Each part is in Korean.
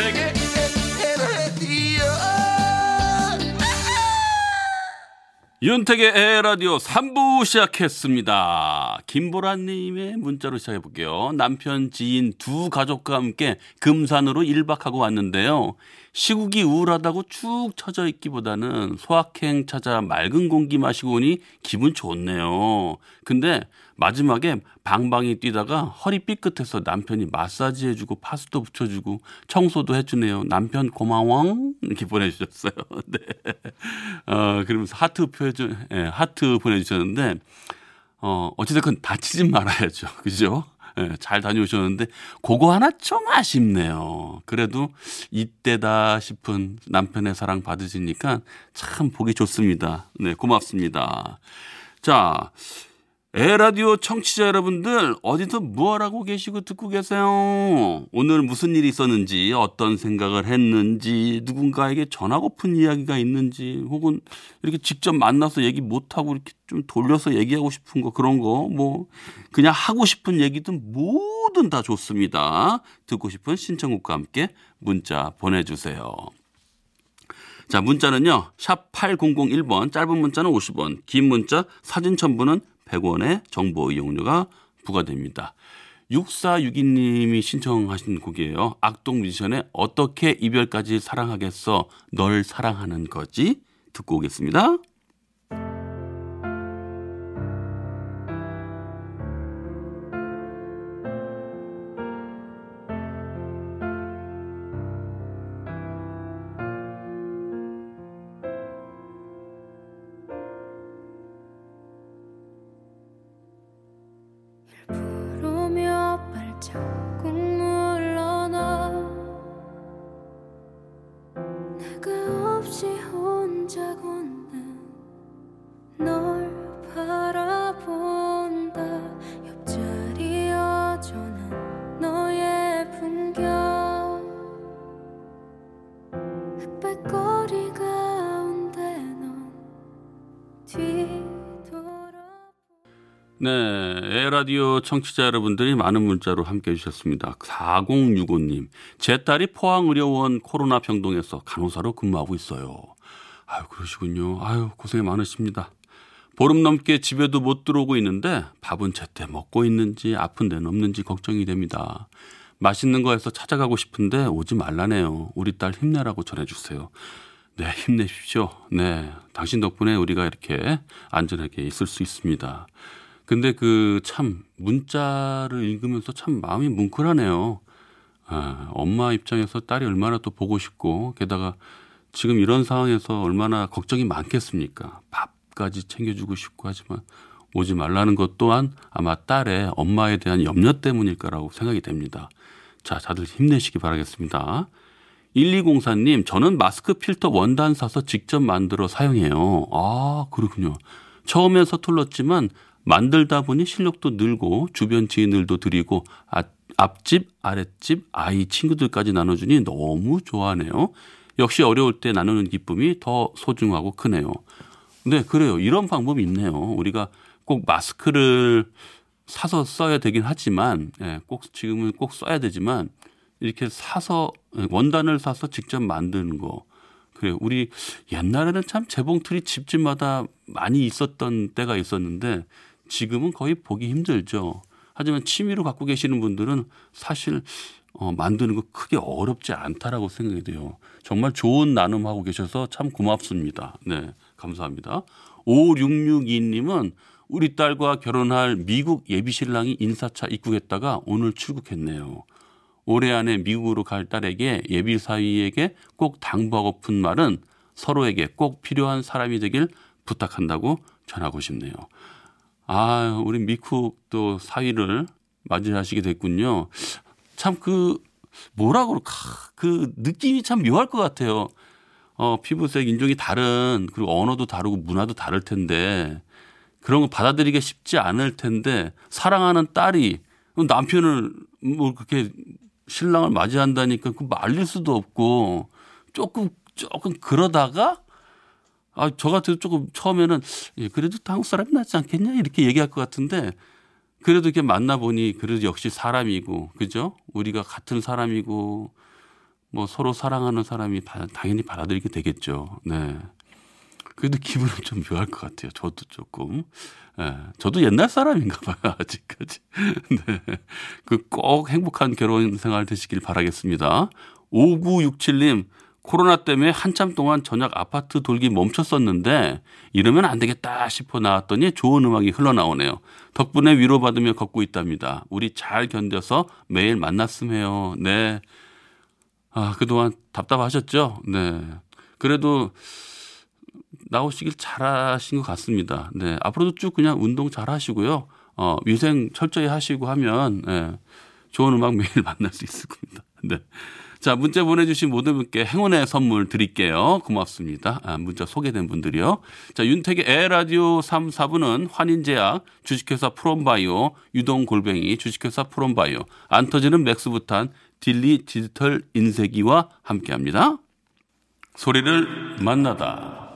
윤택의 에헤라디오 윤택의 에라디오 3부 시작했습니다. 김보라님의 문자로 시작해볼게요. 남편, 지인 두 가족과 함께 금산으로 1박하고 왔는데요. 시국이 우울하다고 축 처져 있기보다는 소확행 찾아 맑은 공기 마시고 오니 기분 좋네요. 근데 마지막에 방방이 뛰다가 허리 삐끗해서 남편이 마사지 해주고 파스도 붙여주고 청소도 해주네요. 남편 고마워 이렇게 보내주셨어요. 네. 어 그러면서 하트 표해주, 예, 하트 보내주셨는데 어 어찌됐건 다치진 말아야죠. 그죠? 예, 잘 다녀오셨는데 그거 하나 좀 아쉽네요. 그래도 이때다 싶은 남편의 사랑 받으시니까 참 보기 좋습니다. 네, 고맙습니다. 자, 에라디오 청취자 여러분들 어디서 뭐하라고 계시고 듣고 계세요? 오늘 무슨 일이 있었는지 어떤 생각을 했는지 누군가에게 전하고픈 이야기가 있는지 혹은 이렇게 직접 만나서 얘기 못하고 이렇게 좀 돌려서 얘기하고 싶은 거 그런 거 뭐 그냥 하고 싶은 얘기든 뭐든 다 좋습니다. 듣고 싶은 신청곡과 함께 문자 보내주세요. 자, 문자는요. 샵 8001번, 짧은 문자는 50원, 긴 문자, 사진 첨부는 100원의 정보 이용료가 부과됩니다. 6462님이 신청하신 곡이에요. 악동 뮤지션의 어떻게 이별까지 사랑하겠어 널 사랑하는 거지 듣고 오겠습니다. 네, 에라디오 청취자 여러분들이 많은 문자로 함께 해주셨습니다. 4065님, 제 딸이 포항의료원 코로나 병동에서 간호사로 근무하고 있어요. 아유, 그러시군요. 아유, 고생이 많으십니다. 보름 넘게 집에도 못 들어오고 있는데 밥은 제때 먹고 있는지 아픈 데는 없는지 걱정이 됩니다. 맛있는 거 해서 찾아가고 싶은데 오지 말라네요. 우리 딸 힘내라고 전해주세요. 네, 힘내십시오. 네, 당신 덕분에 우리가 이렇게 안전하게 있을 수 있습니다. 근데 그 참 문자를 읽으면서 참 마음이 뭉클하네요. 아, 엄마 입장에서 딸이 얼마나 또 보고 싶고 게다가 지금 이런 상황에서 얼마나 걱정이 많겠습니까? 밥까지 챙겨주고 싶고 하지만 오지 말라는 것 또한 아마 딸의 엄마에 대한 염려 때문일 거라고 생각이 됩니다. 자, 다들 힘내시기 바라겠습니다. 1204님, 저는 마스크 필터 원단 사서 직접 만들어 사용해요. 아, 그렇군요. 처음엔 서툴렀지만 만들다 보니 실력도 늘고 주변 지인들도 드리고 아, 앞집, 아랫집, 아이 친구들까지 나눠주니 너무 좋아하네요. 역시 어려울 때 나누는 기쁨이 더 소중하고 크네요. 네, 그래요. 이런 방법이 있네요. 우리가 꼭 마스크를 사서 써야 되긴 하지만, 예, 꼭 지금은 꼭 써야 되지만, 이렇게 사서, 원단을 사서 직접 만드는 거. 그래요. 우리 옛날에는 참 재봉틀이 집집마다 많이 있었던 때가 있었는데, 지금은 거의 보기 힘들죠. 하지만 취미로 갖고 계시는 분들은 사실 어, 만드는 거 크게 어렵지 않다라고 생각이 돼요. 정말 좋은 나눔하고 계셔서 참 고맙습니다. 네, 감사합니다. 5662님은 우리 딸과 결혼할 미국 예비신랑이 인사차 입국했다가 오늘 출국했네요. 올해 안에 미국으로 갈 딸에게 예비사위에게 꼭 당부하고픈 말은 서로에게 꼭 필요한 사람이 되길 부탁한다고 전하고 싶네요. 아, 우리 미국 또 사위를 맞이하시게 됐군요. 참 그 뭐라 그럴까 그 느낌이 참 묘할 것 같아요. 어, 피부색, 인종이 다른 그리고 언어도 다르고 문화도 다를 텐데 그런 거 받아들이기 쉽지 않을 텐데 사랑하는 딸이 남편을 뭐 그렇게 신랑을 맞이한다니까 그 말릴 수도 없고 조금 조금 그러다가 아, 저 같아도 조금 처음에는 예, 그래도 한국 사람이 낫지 않겠냐 이렇게 얘기할 것 같은데 그래도 이렇게 만나보니 그래도 역시 사람이고 그죠? 우리가 같은 사람이고 뭐 서로 사랑하는 사람이 당연히 받아들이게 되겠죠. 네. 그래도 기분은 좀 묘할 것 같아요. 저도 조금. 예, 저도 옛날 사람인가 봐요, 아직까지. 네. 그 꼭 행복한 결혼 생활 되시길 바라겠습니다. 5967님, 코로나 때문에 한참 동안 저녁 아파트 돌기 멈췄었는데 이러면 안 되겠다 싶어 나왔더니 좋은 음악이 흘러나오네요. 덕분에 위로받으며 걷고 있답니다. 우리 잘 견뎌서 매일 만났음 해요. 네. 아, 그동안 답답하셨죠? 네. 그래도 나오시길 잘하신 것 같습니다. 네. 앞으로도 쭉 그냥 운동 잘 하시고요. 어, 위생 철저히 하시고 하면, 네. 좋은 음악 매일 만날 수 있을 겁니다. 네. 자, 문자 보내주신 모든 분께 행운의 선물 드릴게요. 고맙습니다. 아, 문자 소개된 분들이요. 자, 윤택의 에라디오 3, 4부는 환인제약, 주식회사 프롬바이오, 유동골뱅이, 주식회사 프롬바이오, 안 터지는 맥스부탄, 딜리 디지털 인쇄기와 함께 합니다. 소리를 만나다.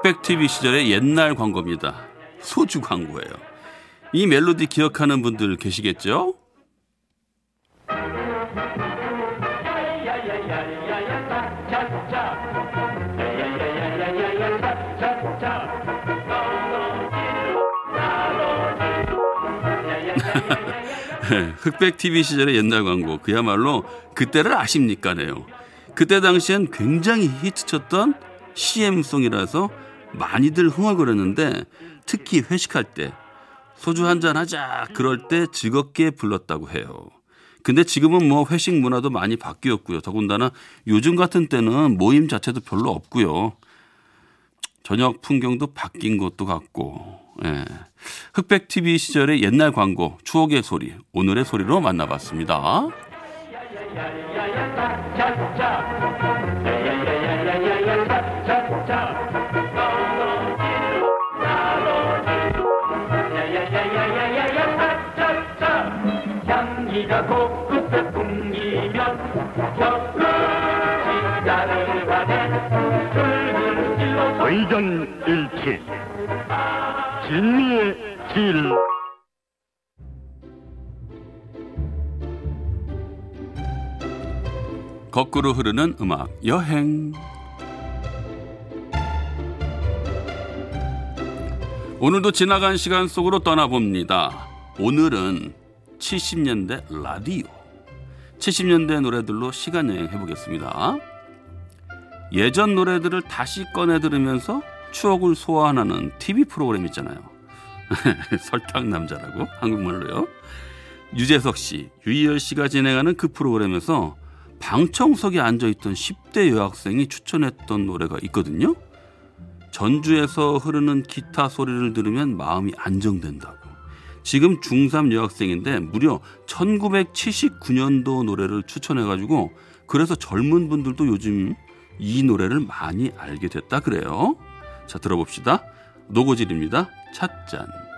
흑백 TV 시절의 옛날 광고입니다. 소주 광고예요. 이 멜로디 기억하는 분들 계시겠죠? 흑백 TV 시절의 옛날 광고 그야말로 그때를 아십니까네요. 그때 당시엔 굉장히 히트쳤던 CM송이라서 많이들 흥얼거렸는데 특히 회식할 때 소주 한잔 하자 그럴 때 즐겁게 불렀다고 해요. 근데 지금은 뭐 회식 문화도 많이 바뀌었고요. 더군다나 요즘 같은 때는 모임 자체도 별로 없고요. 저녁 풍경도 바뀐 것도 같고. 예. 흑백 TV 시절의 옛날 광고 추억의 소리 오늘의 소리로 만나봤습니다. 의견 일치 진리의 길 거꾸로 흐르는 음악 여행 오늘도 지나간 시간 속으로 떠나봅니다. 오늘은 70년대 라디오 70년대 노래들로 시간 여행 해보겠습니다. 예전 노래들을 다시 꺼내 들으면서 추억을 소환하는 TV 프로그램 있잖아요. 설탕 남자라고 한국말로요. 유재석 씨, 유희열 씨가 진행하는 그 프로그램에서 방청석에 앉아있던 10대 여학생이 추천했던 노래가 있거든요. 전주에서 흐르는 기타 소리를 들으면 마음이 안정된다고. 지금 중3 여학생인데 무려 1979년도 노래를 추천해가지고 그래서 젊은 분들도 요즘 이 노래를 많이 알게 됐다 그래요. 자, 들어봅시다. 노고질입니다. 찻잔.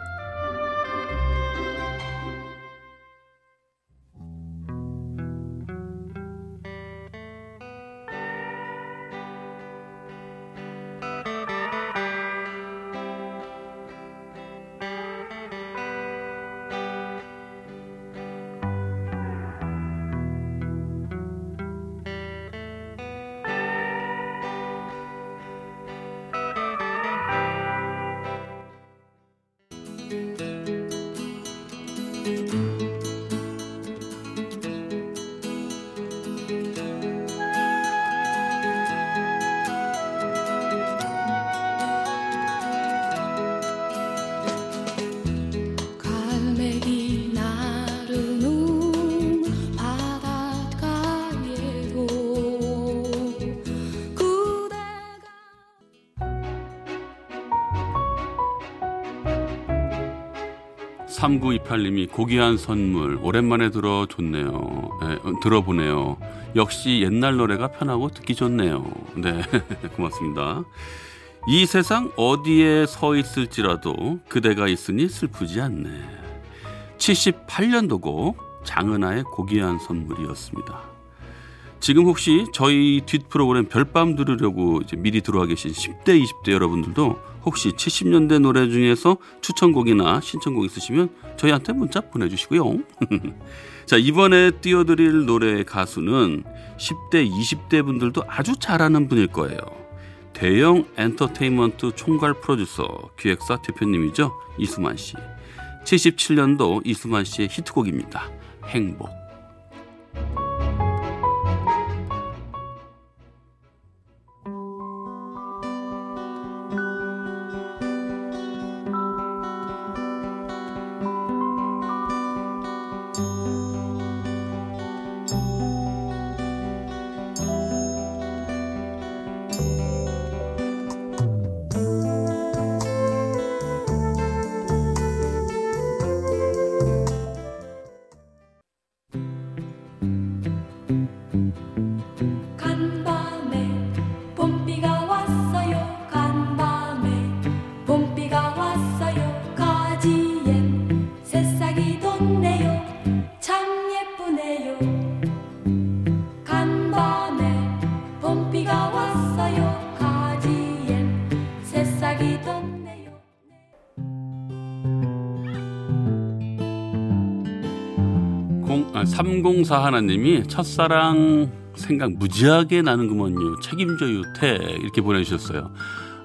3928님이 고귀한 선물 오랜만에 들어 좋네요. 예, 어, 들어보네요. 역시 옛날 노래가 편하고 듣기 좋네요. 네, 고맙습니다. 이 세상 어디에 서 있을지라도 그대가 있으니 슬프지 않네. 78년도곡 장은아의 고귀한 선물이었습니다. 지금 혹시 저희 뒷 프로그램 별밤 들으려고 이제 미리 들어와 계신 10대, 20대 여러분들도 혹시 70년대 노래 중에서 추천곡이나 신청곡 있으시면 저희한테 문자 보내주시고요. 자, 이번에 띄워드릴 노래 가수는 10대, 20대 분들도 아주 잘 아는 분일 거예요. 대형 엔터테인먼트 총괄 프로듀서, 기획사 대표님이죠. 이수만 씨. 77년도 이수만 씨의 히트곡입니다. 행복. 304 하나님이 첫사랑 생각 무지하게 나는구먼요. 책임져요, 태. 이렇게 보내주셨어요.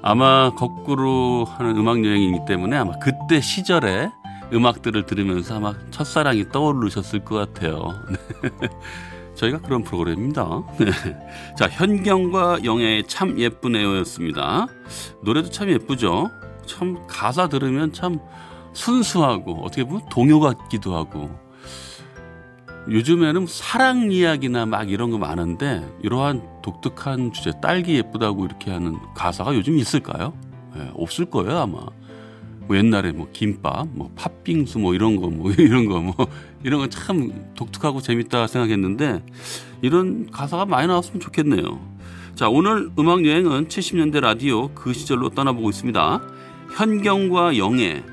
아마 거꾸로 하는 음악 여행이기 때문에 아마 그때 시절에 음악들을 들으면서 아마 첫사랑이 떠오르셨을 것 같아요. 저희가 그런 프로그램입니다. 자, 현경과 영애의 참 예쁘네요였습니다. 노래도 참 예쁘죠? 참 가사 들으면 참 순수하고 어떻게 보면 동요 같기도 하고 요즘에는 사랑 이야기나 막 이런 거 많은데 이러한 독특한 주제 딸기 예쁘다고 이렇게 하는 가사가 요즘 있을까요? 예, 없을 거예요 아마. 뭐 옛날에 뭐 김밥, 뭐 팥빙수 뭐 이런 거 뭐 이런 거 뭐 이런 건 참 독특하고 재밌다 생각했는데 이런 가사가 많이 나왔으면 좋겠네요. 자 오늘 음악 여행은 70년대 라디오 그 시절로 떠나보고 있습니다. 현경과 영애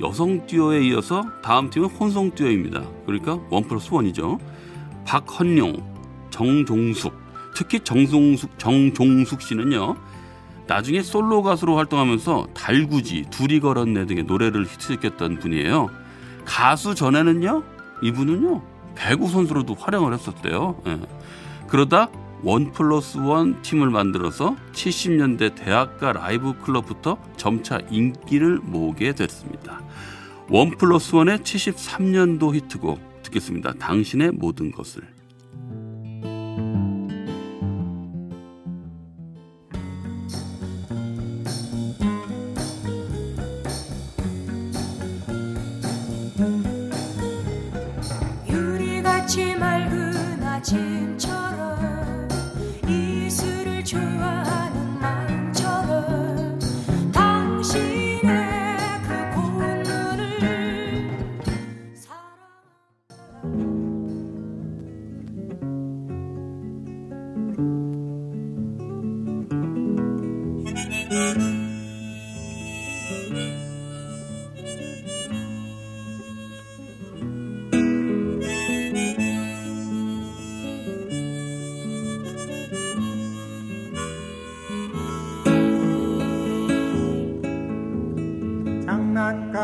여성 듀오에 이어서 다음 팀은 혼성 듀오입니다. 그러니까 원 플러스 원이죠. 박헌용, 정종숙, 특히 정종숙, 정종숙 씨는요. 나중에 솔로 가수로 활동하면서 달구지, 둘이 걸었네 등의 노래를 히트시켰던 분이에요. 가수 전에는요, 이분은요, 배구 선수로도 활동을 했었대요. 예. 그러다 원 플러스 원 팀을 만들어서 70년대 대학가 라이브 클럽부터 점차 인기를 모으게 됐습니다. 원 플러스 원의 73년도 히트곡 듣겠습니다. 당신의 모든 것을. 유리같이 맑은 아침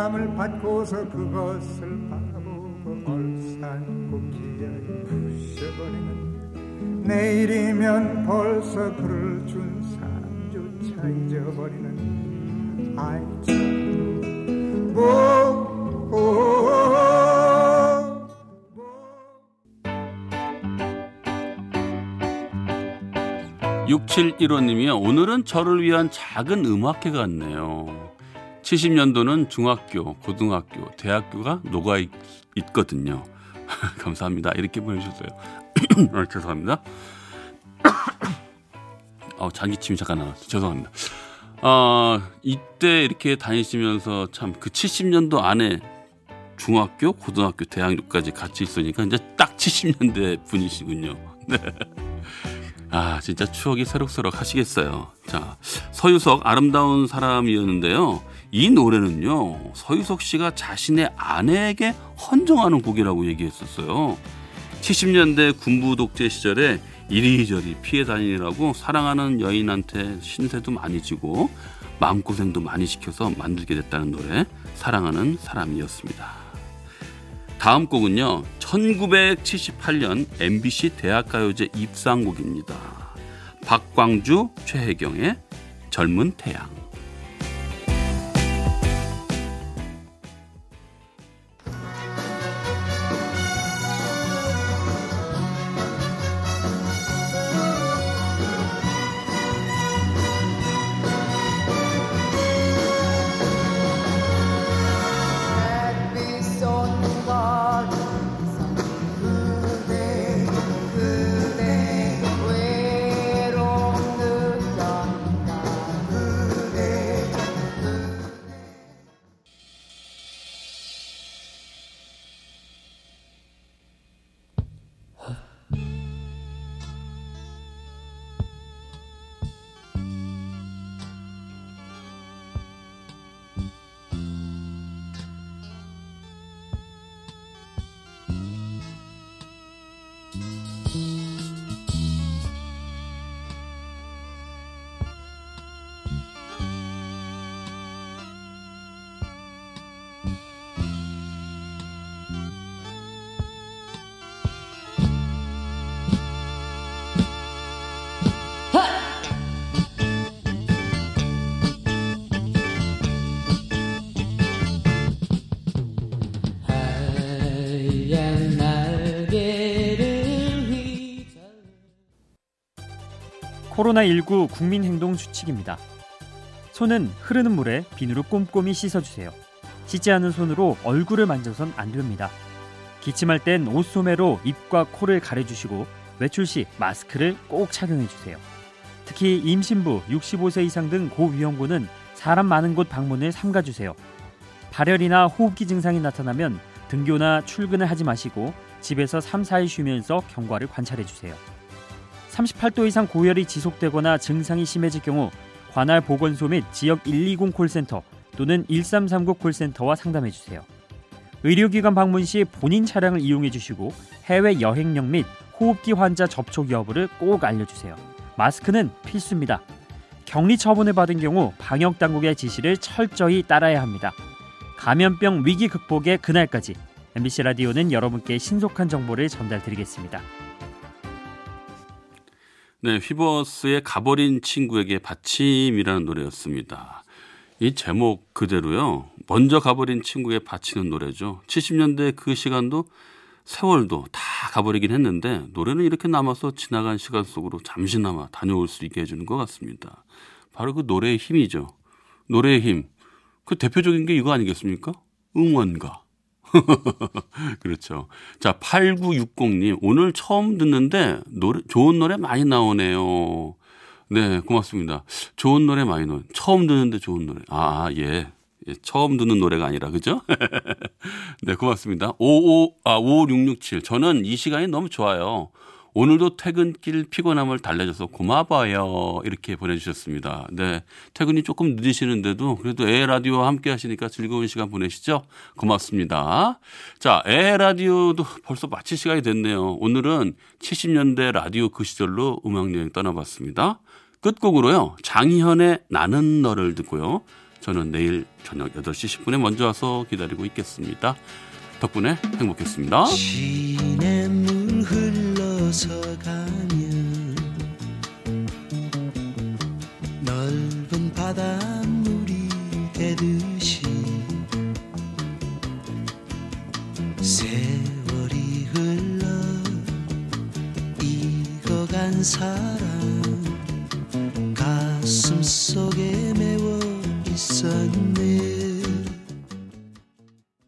감을 받고서 그것을 바라보고 얼싸안고 기어이 부셔버리는 내일이면 벌써 그를 준 사람조차 잊어버리는 아이 참 뭐, 오, 뭐. 6715님이요. 오늘은 저를 위한 작은 음악회 같네요. 70년도는 중학교, 고등학교, 대학교가 녹아 있, 있거든요. 감사합니다. 이렇게 보내주셨어요. 어, 죄송합니다. 어, 장기침이 잠깐 나왔어. 죄송합니다. 어, 이때 이렇게 다니시면서 참 그 70년도 안에 중학교, 고등학교, 대학교까지 같이 있으니까 이제 딱 70년대 분이시군요. 네. 아, 진짜 추억이 새록새록 하시겠어요. 자, 서유석 아름다운 사람이었는데요. 이 노래는요, 서유석 씨가 자신의 아내에게 헌정하는 곡이라고 얘기했었어요. 70년대 군부 독재 시절에 이리저리 피해 다니느라고 사랑하는 여인한테 신세도 많이 지고 마음고생도 많이 시켜서 만들게 됐다는 노래, 사랑하는 사람이었습니다. 다음 곡은요, 1978년 MBC 대학가요제 입상곡입니다. 박광주, 최혜경의 젊은 태양. 코로나19 국민행동 수칙입니다. 손은 흐르는 물에 비누로 꼼꼼히 씻어주세요. 씻지 않은 손으로 얼굴을 만져선 안 됩니다. 기침할 땐 옷소매로 입과 코를 가려주시고 외출 시 마스크를 꼭 착용해주세요. 특히 임신부, 65세 이상 등 고위험군은 사람 많은 곳 방문을 삼가주세요. 발열이나 호흡기 증상이 나타나면 등교나 출근을 하지 마시고 집에서 3, 4일 쉬면서 경과를 관찰해주세요. 38도 이상 고열이 지속되거나 증상이 심해질 경우 관할 보건소 및 지역 120 콜센터 또는 1339 콜센터와 상담해 주세요. 의료기관 방문 시 본인 차량을 이용해 주시고 해외 여행령 및 호흡기 환자 접촉 여부를 꼭 알려주세요. 마스크는 필수입니다. 격리 처분을 받은 경우 방역 당국의 지시를 철저히 따라야 합니다. 감염병 위기 극복의 그날까지 MBC 라디오는 여러분께 신속한 정보를 전달드리겠습니다. 네, 휘버스의 가버린 친구에게 받침이라는 노래였습니다. 이 제목 그대로요. 먼저 가버린 친구에 바치는 노래죠. 70년대 그 시간도 세월도 다 가버리긴 했는데 노래는 이렇게 남아서 지나간 시간 속으로 잠시나마 다녀올 수 있게 해주는 것 같습니다. 바로 그 노래의 힘이죠. 노래의 힘. 그 대표적인 게 이거 아니겠습니까? 응원가. 그렇죠. 자, 8960님. 오늘 처음 듣는데 노래, 좋은 노래 많이 나오네요. 네, 고맙습니다. 좋은 노래 많이 나오 처음 듣는데 좋은 노래. 아, 예. 예, 처음 듣는 노래가 아니라, 그죠? 네, 고맙습니다. 55, 아, 5667. 저는 이 시간이 너무 좋아요. 오늘도 퇴근길 피곤함을 달래줘서 고마워요. 이렇게 보내주셨습니다. 네. 퇴근이 조금 늦으시는데도 그래도 에 라디오와 함께 하시니까 즐거운 시간 보내시죠? 고맙습니다. 자, 에 라디오도 벌써 마칠 시간이 됐네요. 오늘은 70년대 라디오 그 시절로 음악여행 떠나봤습니다. 끝곡으로요. 장희현의 나는 너를 듣고요. 저는 내일 저녁 8시 10분에 먼저 와서 기다리고 있겠습니다. 덕분에 행복했습니다. 흘러서 가면 넓은 바닷물이 되듯이 세월이 흘러 익어간 사랑 가슴 속에 메워